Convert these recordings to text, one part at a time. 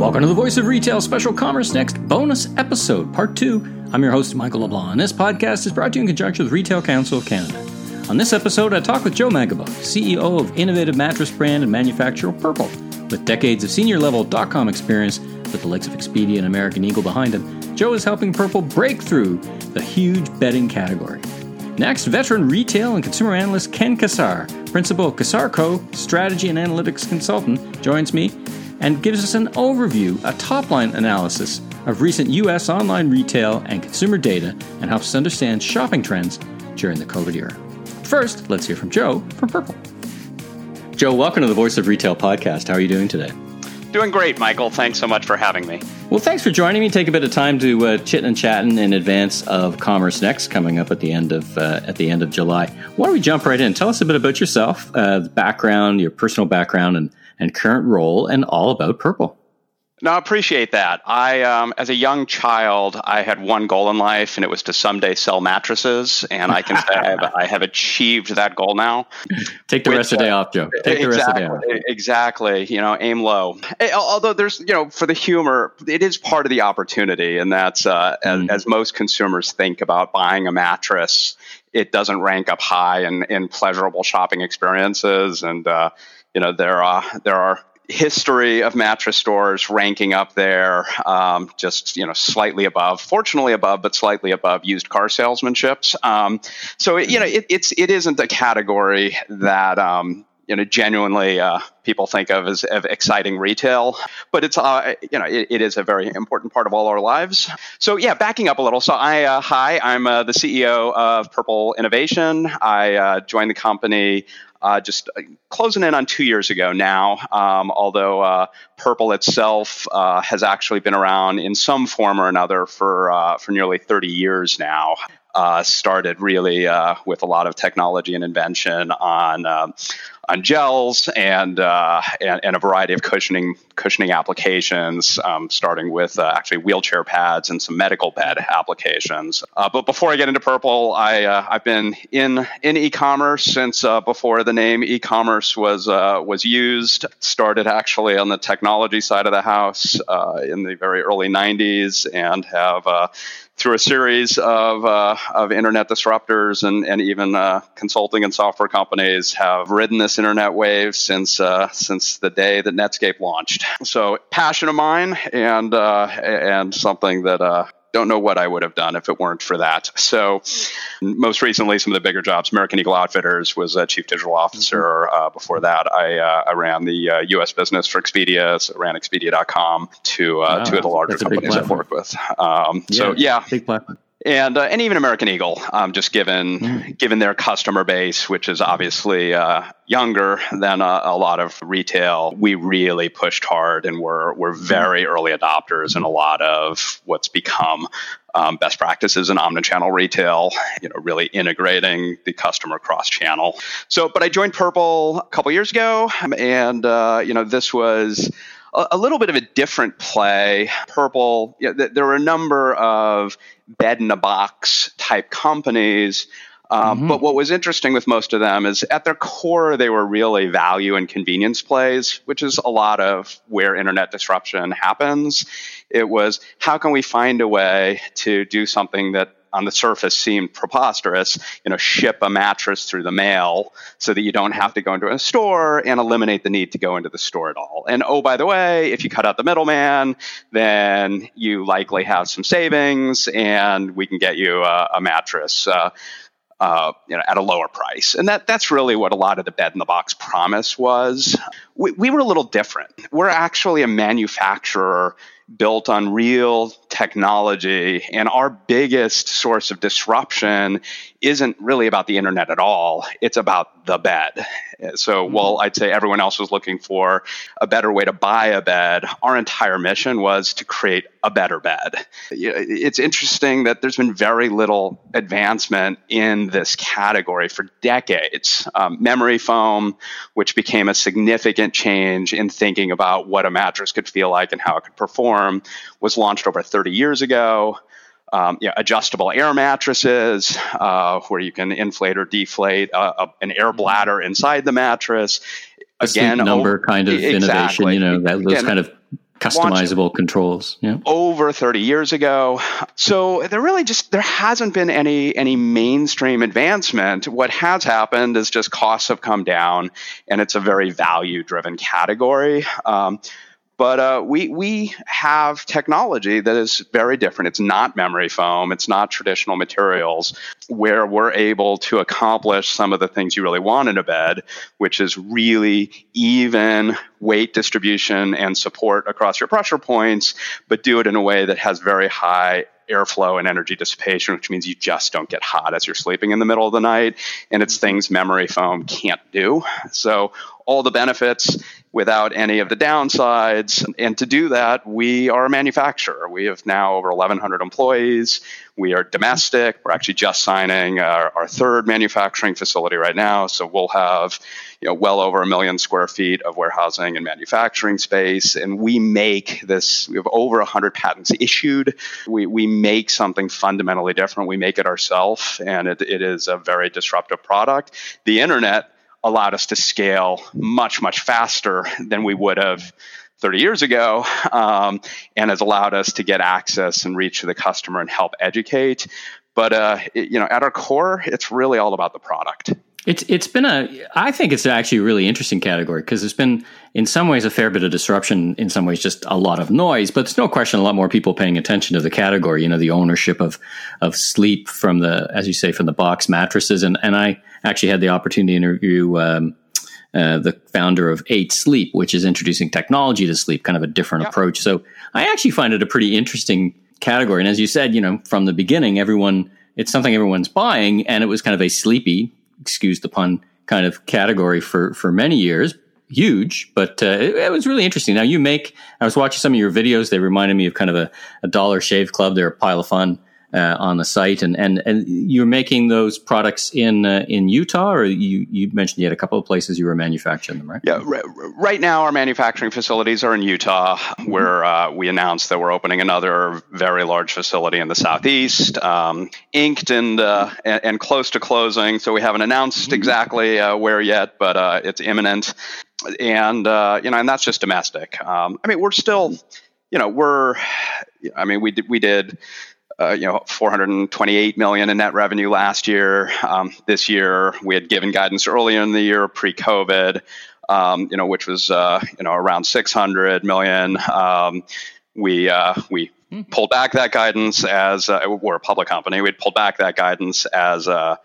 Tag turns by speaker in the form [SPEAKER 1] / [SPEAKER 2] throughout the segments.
[SPEAKER 1] Welcome to the Voice of Retail Special Commerce Next bonus episode, part two. I'm your host, Michael LeBlanc, and this podcast is brought to you in conjunction with Retail Council of Canada. On this episode, I talk with Joe Megibow, CEO of innovative mattress brand and manufacturer Purple. With decades of senior level dot-com experience with the likes of Expedia and American Eagle behind him, Joe is helping Purple break through the huge bedding category. Next, veteran retail and consumer analyst Ken Cassar, principal of Cassar Co., strategy and analytics consultant, joins me and gives us an overview, a top line analysis of recent U.S. online retail and consumer data and helps us understand shopping trends during the COVID era. First, let's hear from Joe from Purple. Joe, welcome to the Voice of Retail podcast. How are you doing today?
[SPEAKER 2] Doing great, Michael. Thanks so much for having me.
[SPEAKER 1] Well, thanks for joining me. Take a bit of time to uh, chit and chatting in advance of Commerce Next coming up at the end of uh, at the end of July. Why don't we jump right in? Tell us a bit about yourself, uh, background, your personal background, and and current role, and all about Purple.
[SPEAKER 2] No, I appreciate that. I, um, as a young child, I had one goal in life, and it was to someday sell mattresses. And I can say I, have, I have, achieved that goal now.
[SPEAKER 1] Take the rest of the day off, Joe. Take
[SPEAKER 2] exactly,
[SPEAKER 1] the rest of the day
[SPEAKER 2] off. Exactly. You know, aim low. Eh, although there's, you know, for the humor, it is part of the opportunity, and that's uh, mm. as, as most consumers think about buying a mattress, it doesn't rank up high in, in pleasurable shopping experiences, and uh, you know there are there are history of mattress stores ranking up there, um, just you know slightly above, fortunately above, but slightly above used car salesmanships. Um, so it, you know it, it's it isn't a category that um, you know genuinely uh, people think of as, as, exciting retail, but it's uh, you know it, it is a very important part of all our lives. So yeah, backing up a little. So I uh, hi, I'm uh, the CEO of Purple Innovation. I uh, joined the company uh, just closing in on two years ago now, um, although Purple itself has actually been around in some form or another for, for nearly 30 years now. Uh, started really with a lot of technology and invention on um, on gels and, uh, and, and a variety of cushioning cushioning applications, um, starting with uh, actually wheelchair pads and some medical bed applications. Uh, but before I get into Purple, I uh, I've been in in e-commerce since uh, before the name e-commerce was uh, was used. Started actually on the technology side of the house in the very early '90s, and have through a series of, uh, of internet disruptors and, and even uh, consulting and software companies have ridden this internet wave since uh, since the day that Netscape launched. So passion of mine and uh, and something that uh, don't know what I would have done if it weren't for that. So, most recently, some of the bigger jobs, American Eagle Outfitters was a chief digital officer. Mm-hmm. Uh, before that, I, uh, I ran the uh, U.S. business for Expedia, so ran Expedia.com to uh, wow, two of the larger companies I've worked with. Um, yeah, so, yeah,
[SPEAKER 1] big platform
[SPEAKER 2] and uh, and even American Eagle, um, just given mm. given their customer base, which is obviously uh, younger than a, a, lot of retail, we really pushed hard and we're we're mm-hmm. very early adopters in a lot of what's become um, best practices in omnichannel retail. You know, really integrating the customer cross channel. So, but I joined Purple a couple years ago, and uh, you know this was a, little bit of a different play. Purple, you know, th- there were a number of bed in a box type companies. Um, mm-hmm. But what was interesting with most of them is at their core, they were really value and convenience plays, which is a lot of where internet disruption happens. It was how can we find a way to do something that on the surface seemed preposterous, you know, ship a mattress through the mail so that you don't have to go into a store and eliminate the need to go into the store at all. And oh, by the way, if you cut out the middleman, then you likely have some savings and we can get you a, a mattress. Uh, uh, you know, at a lower price. And that, that's really what a lot of the bed in the box promise was. We, we were a little different. We're actually a manufacturer built on real technology. And our biggest source of disruption isn't really about the internet at all. It's about the bed. So mm-hmm. while I'd say everyone else was looking for a better way to buy a bed, our entire mission was to create a better bed. It's interesting that there's been very little advancement in this category for decades. Um, memory foam, which became a significant change in thinking about what a mattress could feel like and how it could perform, was launched over 30 years ago um, yeah, adjustable air mattresses uh, where you can inflate or deflate uh, a, an air bladder inside the mattress.
[SPEAKER 1] Again, number kind of exactly. innovation, you know, that, those Again, kind of customizable controls
[SPEAKER 2] yeah. over 30 years ago so there really just there hasn't been any any mainstream advancement what has happened is just costs have come down and it's a very value driven category um, but uh, we we have technology that is very different. It's not memory foam. It's not traditional materials where we're able to accomplish some of the things you really want in a bed, which is really even weight distribution and support across your pressure points, but do it in a way that has very high airflow and energy dissipation, which means you just don't get hot as you're sleeping in the middle of the night. And it's things memory foam can't do. So all the benefits without any of the downsides. And to do that, we are a manufacturer. We have now over 1,100 employees. We are domestic. We're actually just signing our, our, third manufacturing facility right now. So we'll have, you know, well over a million square feet of warehousing and manufacturing space. And we make this, we have over 100 patents issued. We, we make something fundamentally different. We make it ourselves, and it, it is a very disruptive product. The internet allowed us to scale much, much faster than we would have 30 years ago um, and has allowed us to get access and reach to the customer and help educate. But uh, it, you know, at our core, it's really all about the product.
[SPEAKER 1] It's it's been a I think it's actually a really interesting category because there's been in some ways a fair bit of disruption, in some ways just a lot of noise, but there's no question a lot more people paying attention to the category. You know, the ownership of of sleep from the as you say from the box mattresses, and and I actually had the opportunity to interview. Um, uh, the founder of Eight Sleep, which is introducing technology to sleep, kind of a different approach. So I actually find it a pretty interesting category. And as you said, you know, from the beginning, everyone it's something everyone's buying, and it was kind of a sleepy excuse the pun, kind of category for for many years. Huge, but uh, it, it, was really interesting. Now you make. I was watching some of your videos. They reminded me of kind of a, a Dollar Shave Club. They're a pile of fun uh, on the site, and, and and you're making those products in uh, in Utah, or you you mentioned you had a couple of places you were manufacturing them, right?
[SPEAKER 2] Yeah, r- right now our manufacturing facilities are in Utah, where uh, we announced that we're opening another very large facility in the southeast, um, inked and, uh, and, and close to closing. So we haven't announced mm-hmm. exactly uh, where yet, but uh, it's imminent, and you know, and that's just domestic. Um, I mean, we're still, you know, we're, I mean, we did, we did uh, you know 428 million in net revenue last year. Um, this year we had given guidance earlier in the year pre-COVID, um, you know, which was uh, you know around 600 million. Um, we uh, we hmm. pulled back that guidance as uh, we're a public company. We'd pulled back that guidance as uh,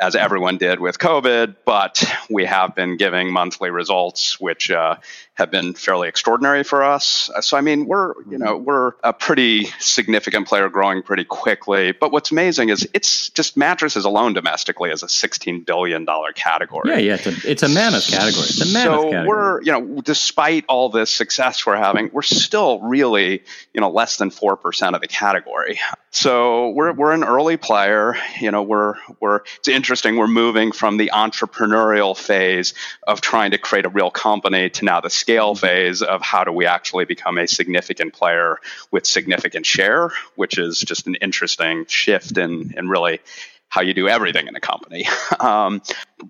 [SPEAKER 2] as everyone did with COVID, but we have been giving monthly results, which uh, have been fairly extraordinary for us. So I mean, we're you know we're a pretty significant player, growing pretty quickly. But what's amazing is it's just mattresses alone domestically is a sixteen billion dollar category.
[SPEAKER 1] Yeah, yeah, it's a, it's a mammoth category. It's a mammoth
[SPEAKER 2] so
[SPEAKER 1] category.
[SPEAKER 2] we're you know despite all this success we're having, we're still really you know less than four percent of the category. So we're we're an early player. You know we're we're it's interesting. We're moving from the entrepreneurial phase of trying to create a real company to now the scale phase of how do we actually become a significant player with significant share, which is just an interesting shift in, in really how you do everything in a company. Um,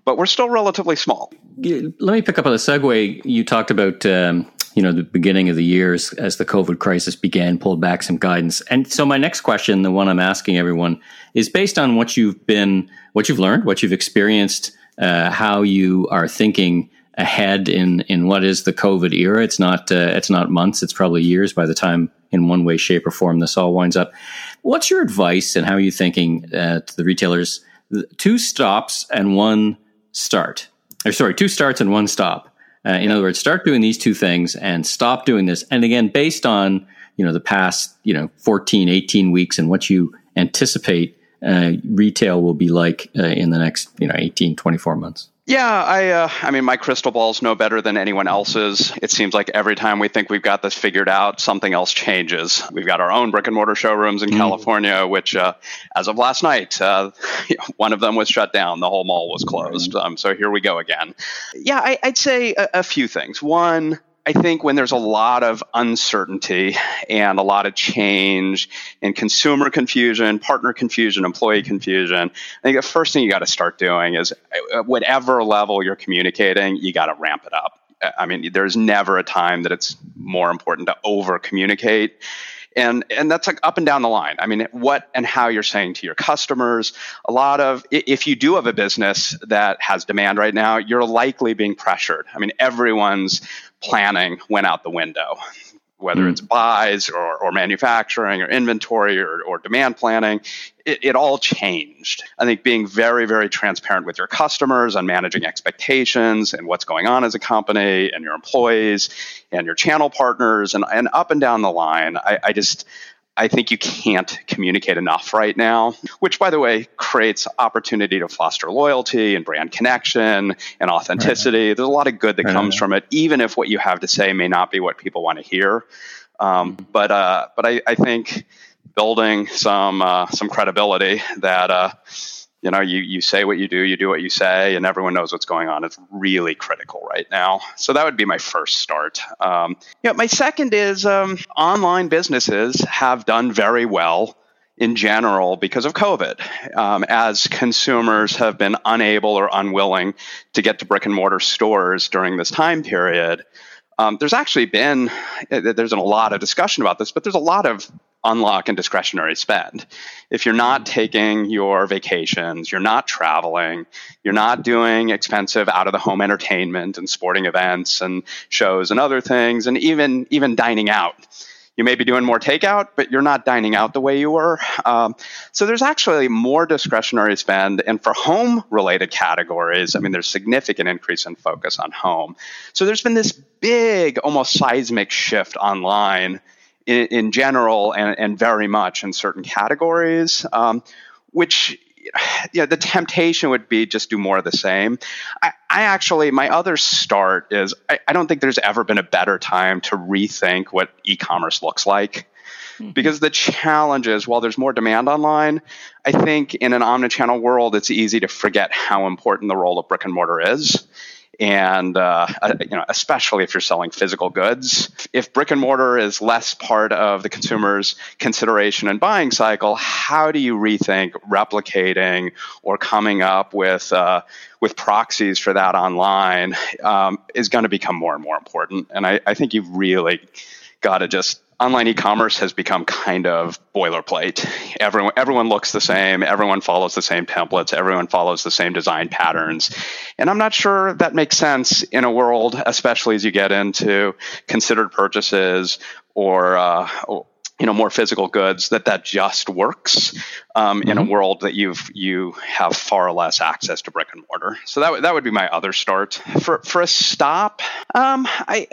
[SPEAKER 2] but we're still relatively small.
[SPEAKER 1] Let me pick up on the segue. You talked about um, you know the beginning of the years as the COVID crisis began, pulled back some guidance. And so my next question, the one I'm asking everyone, is based on what you've been, what you've learned, what you've experienced, uh, how you are thinking ahead in in what is the COVID era. It's not uh, it's not months. It's probably years by the time, in one way, shape, or form, this all winds up. What's your advice and how are you thinking uh, to the retailers? Two stops and one start, or sorry, two starts and one stop. Uh, in other words, start doing these two things and stop doing this. And again, based on you know the past you know 14, 18 weeks and what you anticipate uh, retail will be like uh, in the next you know 18, 24 months.
[SPEAKER 2] Yeah, I, uh, I mean, my crystal ball's no better than anyone else's. It seems like every time we think we've got this figured out, something else changes. We've got our own brick and mortar showrooms in mm. California, which, uh, as of last night, uh, one of them was shut down. The whole mall was closed. Um, so here we go again. Yeah, I, would say a, a few things. One, I think when there's a lot of uncertainty and a lot of change and consumer confusion, partner confusion, employee confusion, I think the first thing you got to start doing is at whatever level you're communicating, you got to ramp it up. I mean, there's never a time that it's more important to over communicate and and that's like up and down the line. I mean what and how you're saying to your customers. A lot of if you do have a business that has demand right now you're likely being pressured. I mean everyone's planning went out the window whether mm. it's buys or, or manufacturing or inventory or, or demand planning, it, it, all changed. I think being very, very transparent with your customers on managing expectations and what's going on as a company and your employees and your channel partners and, and up and down the line, I, I just, I think you can't communicate enough right now, which, by the way, creates opportunity to foster loyalty and brand connection and authenticity. Right. There's a lot of good that right. comes from it, even if what you have to say may not be what people want to hear. Um, mm-hmm. But uh, but I, I, think building some uh, some credibility that uh, you know you you say what you do you do what you say and everyone knows what's going on. It's really critical right now. So that would be my first start. Um, know, my second is um, online businesses have done very well in general because of covid um, as consumers have been unable or unwilling to get to brick and mortar stores during this time period um, there's actually been there's been a lot of discussion about this but there's a lot of unlock and discretionary spend. If you're not taking your vacations, you're not traveling, you're not doing expensive out of the home entertainment and sporting events and shows and other things and even even dining out. You may be doing more takeout, but you're not dining out the way you were. Um, so there's actually more discretionary spend. And for home related categories, I mean, there's significant increase in focus on home. So there's been this big, almost seismic shift online in, in general and, and, very much in certain categories, um, which you know, the temptation would be just do more of the same. I, I actually, my other start is I, I, don't think there's ever been a better time to rethink what e commerce looks like. Mm-hmm. Because the challenge is, while there's more demand online, I think in an omnichannel world, it's easy to forget how important the role of brick and mortar is and uh, uh, you know, especially if you're selling physical goods. If brick and mortar is less part of the consumer's consideration and buying cycle, how do you rethink replicating or coming up with uh, with proxies for that online um, is going to become more and more important. And I, I think you've really got to just online e-commerce has become kind of boilerplate. Everyone everyone looks the same, everyone follows the same templates, everyone follows the same design patterns. And I'm not sure that makes sense in a world especially as you get into considered purchases or uh, you know more physical goods that that just works um, mm-hmm. in a mm-hmm. world that you've you have far less access to brick and mortar so that, w- that would be my other start for for a stop um, i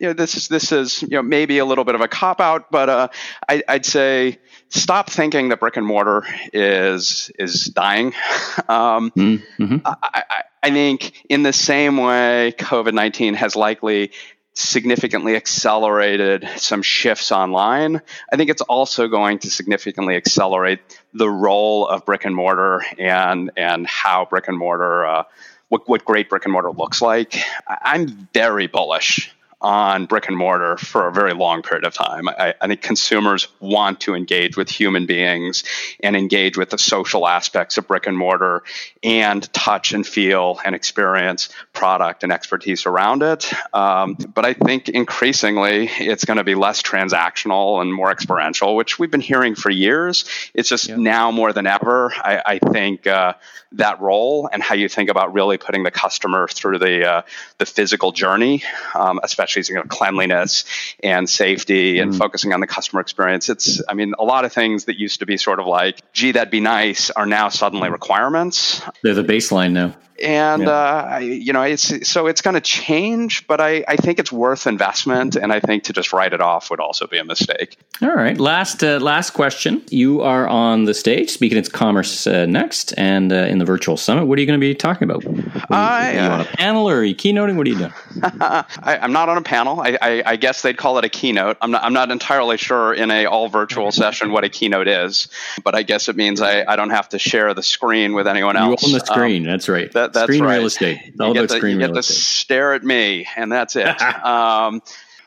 [SPEAKER 2] you know this is this is you know maybe a little bit of a cop out but uh, I, i'd say stop thinking that brick and mortar is is dying um, mm-hmm. I, I, I think in the same way COVID 19 has likely significantly accelerated some shifts online. I think it's also going to significantly accelerate the role of brick and mortar and and how brick and mortar uh, what what great brick and mortar looks like. I'm very bullish on brick and mortar for a very long period of time. I, I, think consumers want to engage with human beings and engage with the social aspects of brick and mortar and touch and feel and experience product and expertise around it. Um, but I think increasingly it's going to be less transactional and more experiential, which we've been hearing for years. It's just yeah. now more than ever. I, I think uh, that role and how you think about really putting the customer through the uh, the physical journey, um, especially you know, cleanliness and safety and mm. focusing on the customer experience. It's I mean a lot of things that used to be sort of like gee that'd be nice are now suddenly requirements.
[SPEAKER 1] They're the baseline now
[SPEAKER 2] and yeah. uh, you know it's so it's going to change but I, I think it's worth investment and i think to just write it off would also be a mistake.
[SPEAKER 1] All right. Last uh, last question. You are on the stage speaking at commerce uh, next and uh, in the virtual summit. What are you going to be talking about? You, are you on a panel or are you keynoting? What are you doing?
[SPEAKER 2] I, am not on a panel. I, I, I, guess they'd call it a keynote. I'm not, I'm not entirely sure in a all virtual session what a keynote is but i guess it means I, I don't have to share the screen with anyone else.
[SPEAKER 1] you own the screen. Um, that's right. that,
[SPEAKER 2] that's
[SPEAKER 1] screen
[SPEAKER 2] right.
[SPEAKER 1] real estate. It's all about
[SPEAKER 2] the,
[SPEAKER 1] screen
[SPEAKER 2] you get to stare at me, and that's it. um,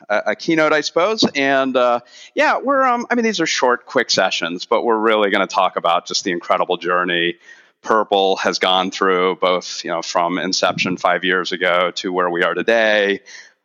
[SPEAKER 2] a, a, keynote, I suppose. And uh, yeah, we're. Um, I mean, these are short, quick sessions, but we're really going to talk about just the incredible journey Purple has gone through, both you know from inception five years ago to where we are today,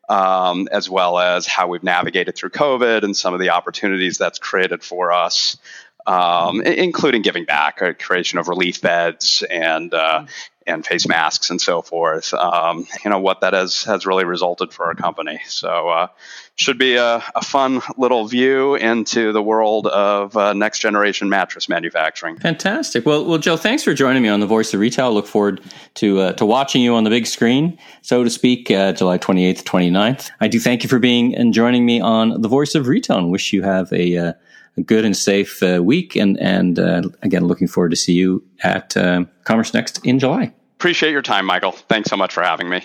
[SPEAKER 2] um, as well as how we've navigated through COVID and some of the opportunities that's created for us um, including giving back, a creation of relief beds and uh, and face masks and so forth. Um, you know what that has has really resulted for our company. So uh, should be a, a, fun little view into the world of uh, next generation mattress manufacturing.
[SPEAKER 1] Fantastic. Well, well, Joe, thanks for joining me on the Voice of Retail. Look forward to uh, to watching you on the big screen, so to speak, uh, July 28th, 29th. I do thank you for being and joining me on the Voice of Retail, and wish you have a uh, a good and safe uh, week. And, and uh, again, looking forward to see you at uh, Commerce Next in July.
[SPEAKER 2] Appreciate your time, Michael. Thanks so much for having me.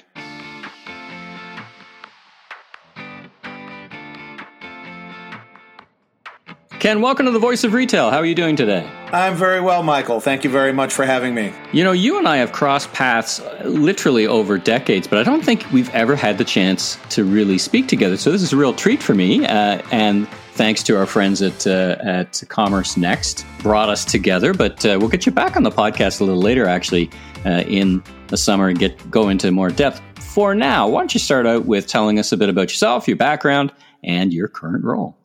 [SPEAKER 1] Ken, welcome to the Voice of Retail. How are you doing today?
[SPEAKER 3] I'm very well, Michael. Thank you very much for having me.
[SPEAKER 1] You know, you and I have crossed paths literally over decades, but I don't think we've ever had the chance to really speak together. So this is a real treat for me. Uh, and thanks to our friends at uh, at Commerce Next, brought us together. But uh, we'll get you back on the podcast a little later, actually, uh, in the summer, and get go into more depth. For now, why don't you start out with telling us a bit about yourself, your background, and your current role?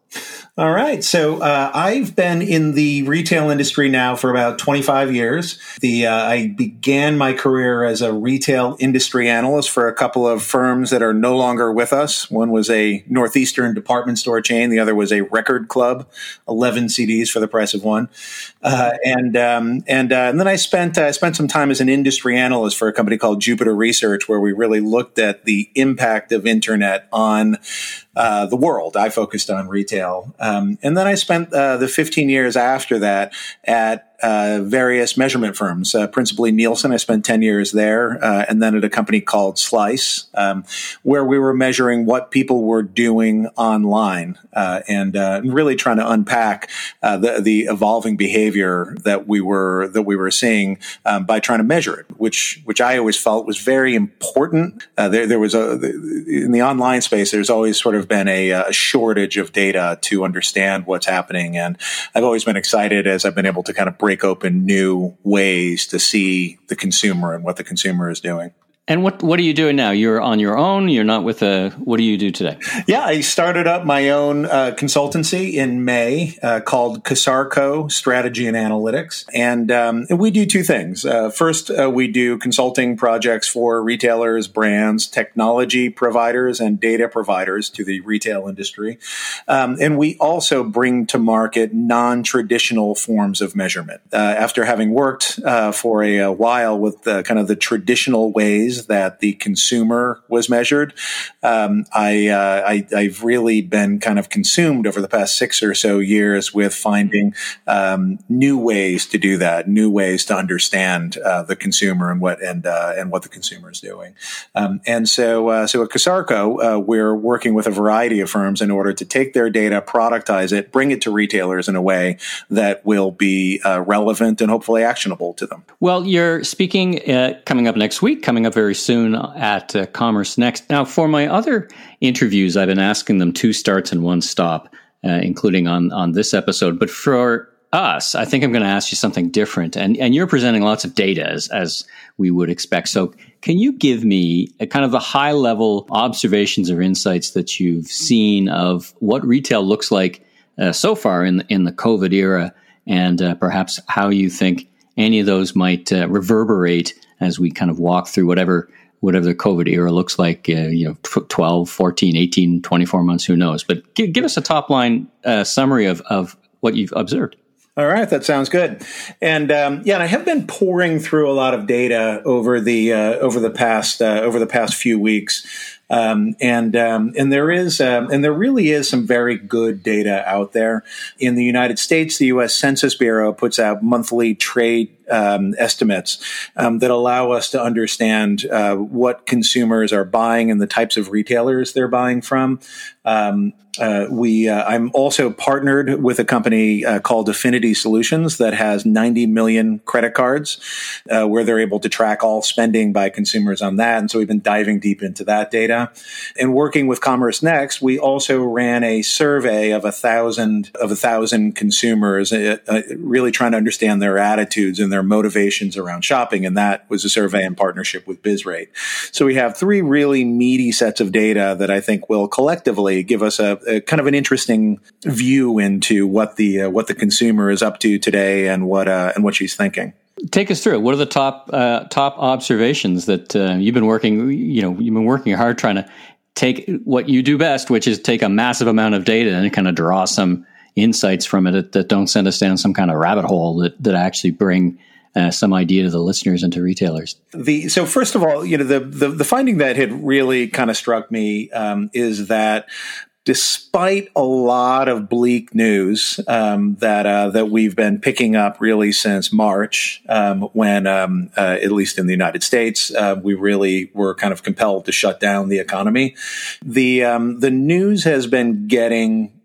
[SPEAKER 3] All right. So uh, I've been in the retail industry now for about 25 years. The uh, I began my career as a retail industry analyst for a couple of firms that are no longer with us. One was a northeastern department store chain. The other was a record club, 11 CDs for the price of one. Uh, and um, and, uh, and then I spent I spent some time as an industry analyst for a company called Jupiter Research, where we really looked at the impact of internet on uh, the world. I focused on retail. Um, and then I spent uh, the 15 years after that at uh, various measurement firms, uh, principally Nielsen. I spent 10 years there, uh, and then at a company called Slice, um, where we were measuring what people were doing online uh, and, uh, really trying to unpack the, the evolving behavior that we were that we were seeing um, by trying to measure it, which which I always felt was very important. there, there was a in the online space. There's always sort of been a, a shortage of data to understand what's happening, and I've always been excited as I've been able to kind of break break open new ways to see the consumer and what the consumer is doing.
[SPEAKER 1] And what what are you doing now? You're on your own. You're not with a. What do you do today?
[SPEAKER 3] Yeah, I started up my own uh, consultancy in May uh, called CassarCo Strategy and Analytics, and, um, we do two things. Uh, first, uh, we do consulting projects for retailers, brands, technology providers, and data providers to the retail industry, um, and we also bring to market non-traditional forms of measurement. Uh, after having worked uh, for a, a, while with kind of the traditional ways that the consumer was measured. Um, I, uh, I, have really been kind of consumed over the past six or so years with finding um, new ways to do that, new ways to understand uh, the consumer and what and uh, and what the consumer is doing. Um, and so, uh, so at CassarCo, uh, we're working with a variety of firms in order to take their data, productize it, bring it to retailers in a way that will be uh, relevant and hopefully actionable to them.
[SPEAKER 1] Well, you're speaking coming up next week, coming up very soon at uh, Commerce Next. Now, for my other interviews, I've been asking them two starts and one stop, uh, including on on this episode. But for us, I think I'm going to ask you something different. And and you're presenting lots of data as as we would expect. So, can you give me a kind of the high level observations or insights that you've seen of what retail looks like uh, so far in in the COVID era, and uh, perhaps how you think any of those might uh, reverberate as we kind of walk through whatever whatever the COVID era looks like, uh, you know, 12, 14, 18, 24 months, who knows? But give, give us a top line uh, summary of, of what you've observed.
[SPEAKER 3] All right, that sounds good. And um, yeah, and I have been pouring through a lot of data over the uh, over the past uh, over the past few weeks. Um, and um, and there is um, and there really is some very good data out there in the United States. The U.S. Census Bureau puts out monthly trade um, estimates um, that allow us to understand uh, what consumers are buying and the types of retailers they're buying from. Um, uh, we uh, I'm also partnered with a company uh, called Affinity Solutions that has 90 million credit cards, uh, where they're able to track all spending by consumers on that. And so we've been diving deep into that data. And working with Commerce Next, we also ran a survey of a thousand of a thousand consumers, uh, uh, really trying to understand their attitudes and their motivations around shopping. And that was a survey in partnership with BizRate. So we have three really meaty sets of data that I think will collectively give us a, a kind of an interesting view into what the uh, what the consumer is up to today and what uh, and what she's thinking.
[SPEAKER 1] Take us through it. What are the top uh, top observations that uh, you've been working? You know, you've been working hard trying to take what you do best, which is take a massive amount of data and kind of draw some insights from it that, that don't send us down some kind of rabbit hole that that actually bring uh, some idea to the listeners and to retailers?
[SPEAKER 3] The so first of all, you know the the, the finding that had really kind of struck me um, is that despite a lot of bleak news um, that uh, that we've been picking up really since March, um, when um, uh, at least in the United States, uh, we really were kind of compelled to shut down the economy. The um, the news has been getting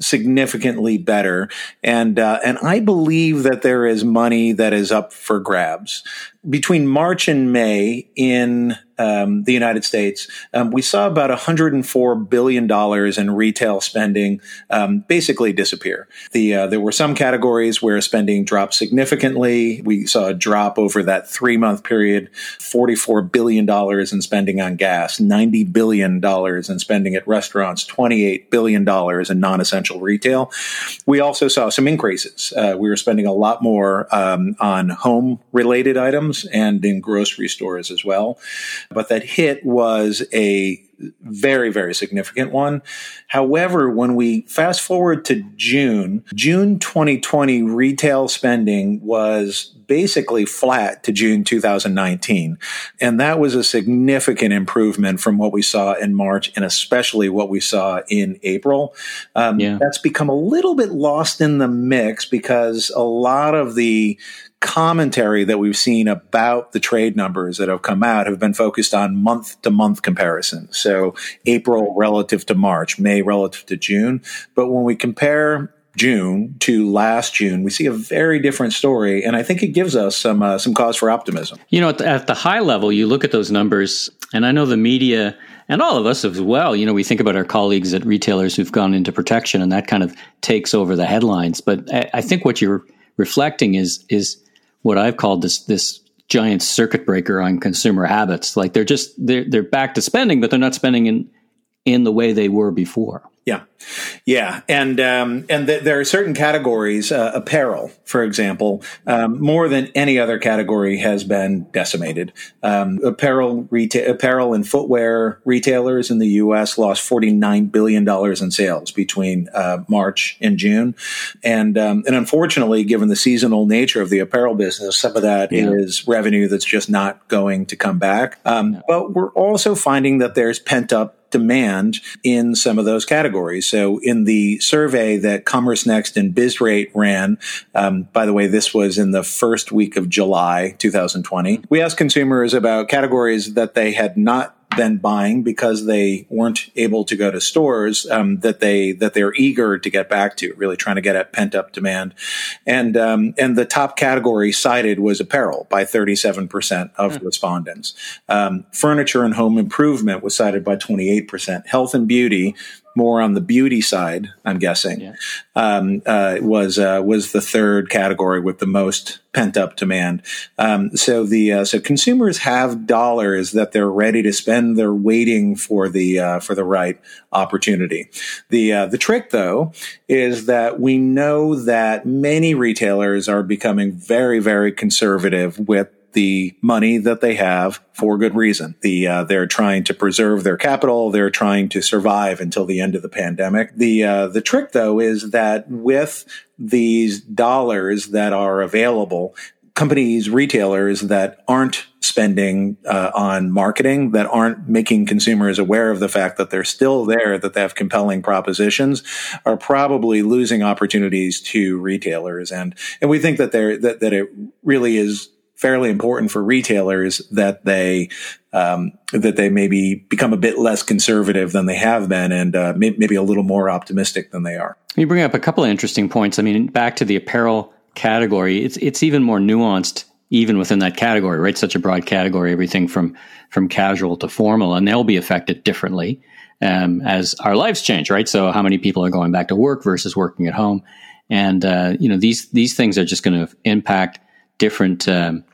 [SPEAKER 3] significantly better. And uh, and I believe that there is money that is up for grabs between March and May in um, the United States, um, we saw about 104 billion dollars in retail spending um, basically disappear. The uh, there were some categories where spending dropped significantly. We saw a drop over that three month period: 44 billion dollars in spending on gas, 90 billion dollars in spending at restaurants, 28 billion dollars in non essential retail. We also saw some increases. Uh, we were spending a lot more um, on home related items and in grocery stores as well. But that hit was a very, very significant one. However, when we fast forward to June, June 2020 retail spending was basically flat to June 2019. And that was a significant improvement from what we saw in March and especially what we saw in April. Um, yeah. That's become a little bit lost in the mix because a lot of the commentary that we've seen about the trade numbers that have come out have been focused on month to month comparisons. So April relative to March, May relative to June. But when we compare June to last June, we see a very different story, and I think it gives us some uh, some cause for optimism.
[SPEAKER 1] You know, at the, at the high level, you look at those numbers, and I know the media and all of us as well. You know, we think about our colleagues at retailers who've gone into protection, and that kind of takes over the headlines. But I, I think what you're reflecting is is what I've called this this giant circuit breaker on consumer habits. Like they're just they're they're back to spending, but they're not spending in in the way they were before.
[SPEAKER 3] Yeah, yeah, and um, and th- there are certain categories, uh, apparel, for example, um, more than any other category has been decimated. Um, apparel, reta- apparel, and footwear retailers in the U.S. lost forty nine billion dollars in sales between uh, March and June, and um, and unfortunately, given the seasonal nature of the apparel business, some of that yeah. is revenue that's just not going to come back. Um, but we're also finding that there's pent up demand in some of those categories. So in the survey that Commerce Next and BizRate ran, um, by the way, this was in the first week of July 2020, we asked consumers about categories that they had not been buying because they weren't able to go to stores um, that they that they're eager to get back to, really trying to get at pent up demand, and um, and the top category cited was apparel by thirty seven percent of mm. respondents. Um, furniture and home improvement was cited by twenty eight percent. Health and beauty more on the beauty side, I'm guessing, yeah. um, uh, was uh, was the third category with the most pent up demand. Um, so the uh, so consumers have dollars that they're ready to spend. They're waiting for the uh, for the right opportunity. The uh, the trick though is that we know that many retailers are becoming very very conservative with the money that they have for good reason. The uh, they're trying to preserve their capital. They're trying to survive until the end of the pandemic. The uh, the trick though is that with these dollars that are available, companies, retailers that aren't spending uh, on marketing, that aren't making consumers aware of the fact that they're still there, that they have compelling propositions, are probably losing opportunities to retailers. And and we think that there that, that it really is fairly important for retailers that they um, that they maybe become a bit less conservative than they have been, and uh, may- maybe a little more optimistic than they are.
[SPEAKER 1] You bring up a couple of interesting points. I mean, back to the apparel category, it's it's even more nuanced even within that category, right? Such a broad category, everything from from casual to formal, and they'll be affected differently um, as our lives change, right? So, how many people are going back to work versus working at home, and uh, you know these these things are just going to impact different um,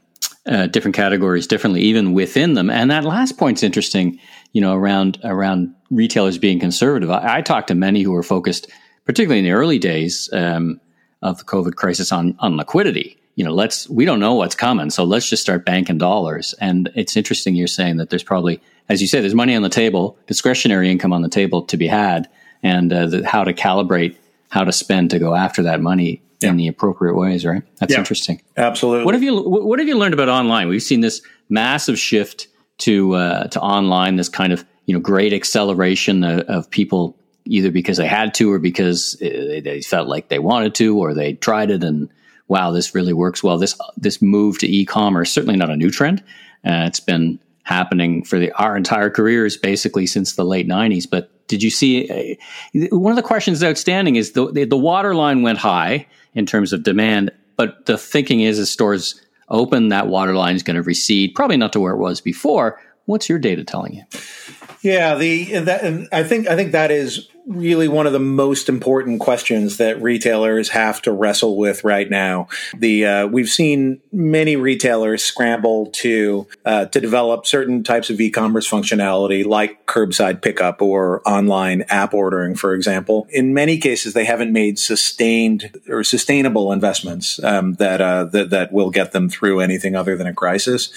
[SPEAKER 1] uh, different categories differently, even within them. And that last point's interesting, you know, around around retailers being conservative. I, I talked to many who were focused, particularly in the early days um, of the COVID crisis, on on liquidity you know, let's, we don't know what's coming. So let's just start banking dollars. And it's interesting you're saying that there's probably, as you say, there's money on the table, discretionary income on the table to be had, and uh, the, how to calibrate how to spend to go after that money yeah. in the appropriate ways, right? That's yeah, interesting.
[SPEAKER 3] Absolutely.
[SPEAKER 1] What have you, what have you learned about online? We've seen this massive shift to, uh, to online, this kind of, you know, great acceleration of, of people either because they had to or because uh, they felt like they wanted to or they tried it and wow, this really works well. This this move to e-commerce certainly not a new trend. Uh, it's been happening for the, our entire careers basically since the late 90s. But did you see uh, one of the questions outstanding is the, the, the water line went high in terms of demand, but the thinking is as stores open, that water line is going to recede, probably not to where it was before. What's your data telling you?
[SPEAKER 3] Yeah, the and that, and I think I think that is really one of the most important questions that retailers have to wrestle with right now. The uh, we've seen many retailers scramble to uh, to develop certain types of e-commerce functionality, like curbside pickup or online app ordering, for example. In many cases, they haven't made sustained or sustainable investments um, that, uh, that that will get them through anything other than a crisis.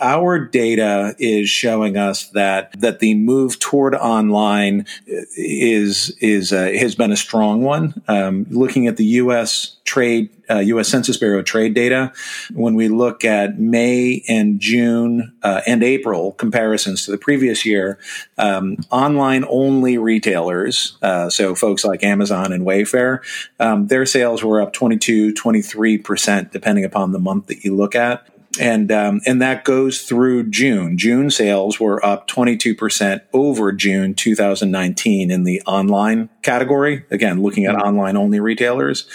[SPEAKER 3] Our data is showing us that that the move toward online is is is uh, has been a strong one. Um, looking at the U.S. trade, uh, U.S. Census Bureau trade data, when we look at May and June uh, and April comparisons to the previous year, um, online only retailers, uh, so folks like Amazon and Wayfair, um, their sales were up 22, 23 percent, depending upon the month that you look at and um, and that goes through June. June sales were up 22% over June 2019 in the online category. Again, looking at mm-hmm. online only retailers,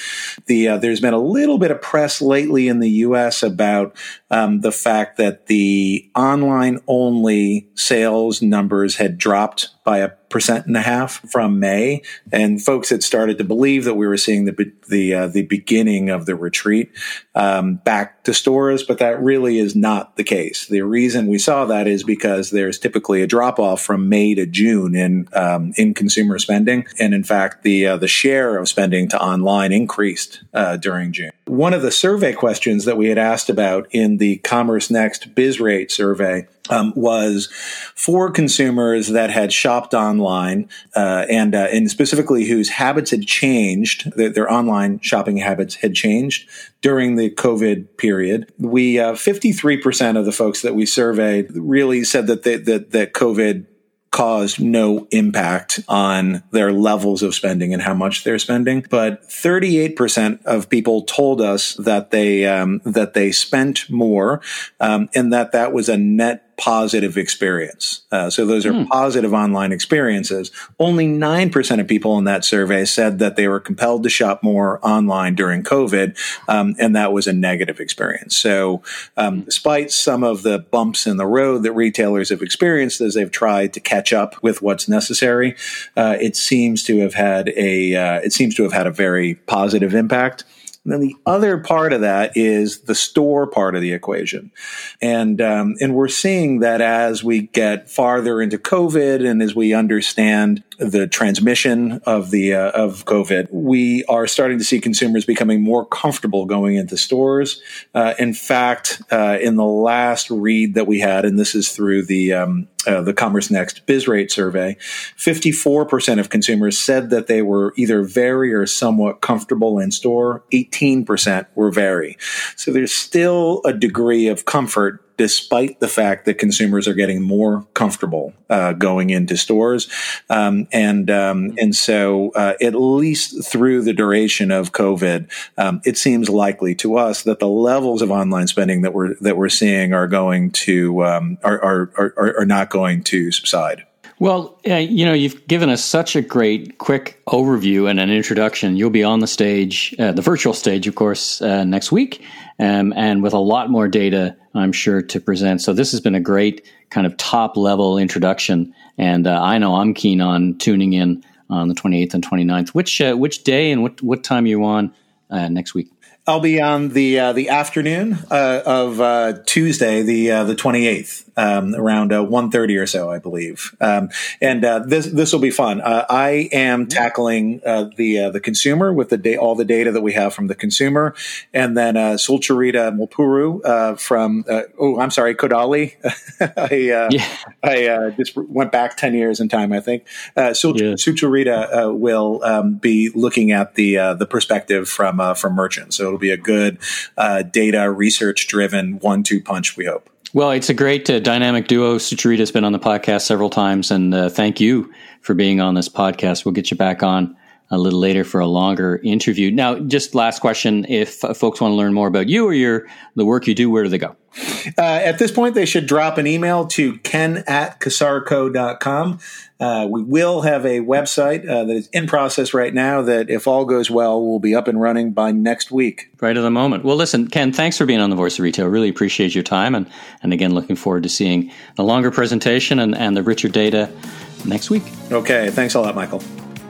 [SPEAKER 3] the uh, there's been a little bit of press lately in the U.S. about um, the fact that the online only sales numbers had dropped by a percent and a half from May, and folks had started to believe that we were seeing the the uh, the beginning of the retreat um, back to stores, but that really is not the case. The reason we saw that is because there's typically a drop off from May to June in um, in consumer spending, and in fact, the uh, the share of spending to online increased uh, during June. One of the survey questions that we had asked about in the Commerce Next BizRate survey um, was for consumers that had shopped online uh, and uh, and specifically whose habits had changed, their, their, online shopping habits had changed during the COVID period. We uh, fifty three percent of the folks that we surveyed really said that they, that that COVID caused no impact on their levels of spending and how much they're spending. But 38% of people told us that they um, that they spent more, um, and that that was a net positive experience. Uh, so those are hmm. positive online experiences. Only 9% of people in that survey said that they were compelled to shop more online during COVID, um, and that was a negative experience. So um, despite some of the bumps in the road that retailers have experienced as they've tried to catch up with what's necessary, uh, it seems to have had a uh, it seems to have had a very positive impact. And then the other part of that is the store part of the equation, and um, and we're seeing that as we get farther into COVID and as we understand the transmission of the uh, of COVID, we are starting to see consumers becoming more comfortable going into stores. Uh, in fact, uh, in the last read that we had, and this is through the um, uh, the Commerce Next BizRate survey, 54% of consumers said that they were either very or somewhat comfortable in store. 18% were very. So there's still a degree of comfort despite the fact that consumers are getting more comfortable uh, going into stores, um, and um, and so uh, at least through the duration of COVID, um, it seems likely to us that the levels of online spending that we're that we're seeing are going to um, are, are, are are not going to subside.
[SPEAKER 1] Well, uh, you know, you've given us such a great, quick overview and an introduction. You'll be on the stage, uh, the virtual stage, of course, uh, next week, um, and with a lot more data, I'm sure, to present. So this has been a great kind of top level introduction, and uh, I know I'm keen on tuning in on the 28th and 29th. Which uh, which day and what what time are you on uh, next week?
[SPEAKER 3] I'll be on the uh, the afternoon uh, of uh, Tuesday, the the twenty eighth, um, around uh, one thirty or so, I believe. Um, and uh, this this will be fun. I am tackling the the consumer with the da- all the data that we have from the consumer, and then uh, Sucharita Mulpuru from oh, I'm sorry, Kodali. I yeah. I just went back ten years in time. I think uh, Sul- yeah. Sucharita will um, be looking at the the perspective from from merchants. So it'll be a good uh, data research driven one two punch. We hope.
[SPEAKER 1] Well, it's a great uh, dynamic duo. Sucharita's been on the podcast several times, and uh, thank you for being on this podcast. We'll get you back on a little later for a longer interview. Now, just last question: If folks want to learn more about you or your the work you do, where do they go?
[SPEAKER 3] Uh, at this point, they should drop an email to ken at cassarco.com. Uh, we will have a website uh, that is in process right now that, if all goes well, will be up and running by next week.
[SPEAKER 1] Right at the moment. Well, listen, Ken, thanks for being on the Voice of Retail. Really appreciate your time. And, and again, looking forward to seeing the longer presentation and, and the richer data next week.
[SPEAKER 3] Okay. Thanks a lot, Michael.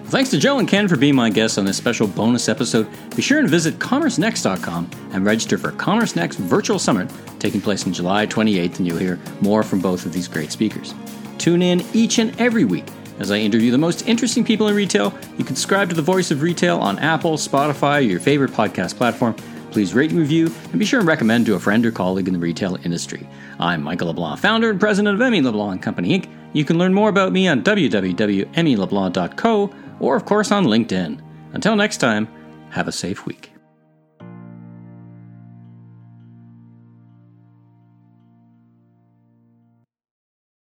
[SPEAKER 1] Thanks to Joe and Ken for being my guests on this special bonus episode. Be sure to visit commercenext.com and register for Commerce Next Virtual Summit taking place on July 28th, and you'll hear more from both of these great speakers. Tune in each and every week as I interview the most interesting people in retail. You can subscribe to the Voice of Retail on Apple, Spotify, your favorite podcast platform. Please rate and review, and be sure and recommend to a friend or colleague in the retail industry. I'm Michael LeBlanc, founder and president of M.E. LeBlanc Company Inc. You can learn more about me on www.meleblanc.co or, of course, on LinkedIn. Until next time, have a safe week.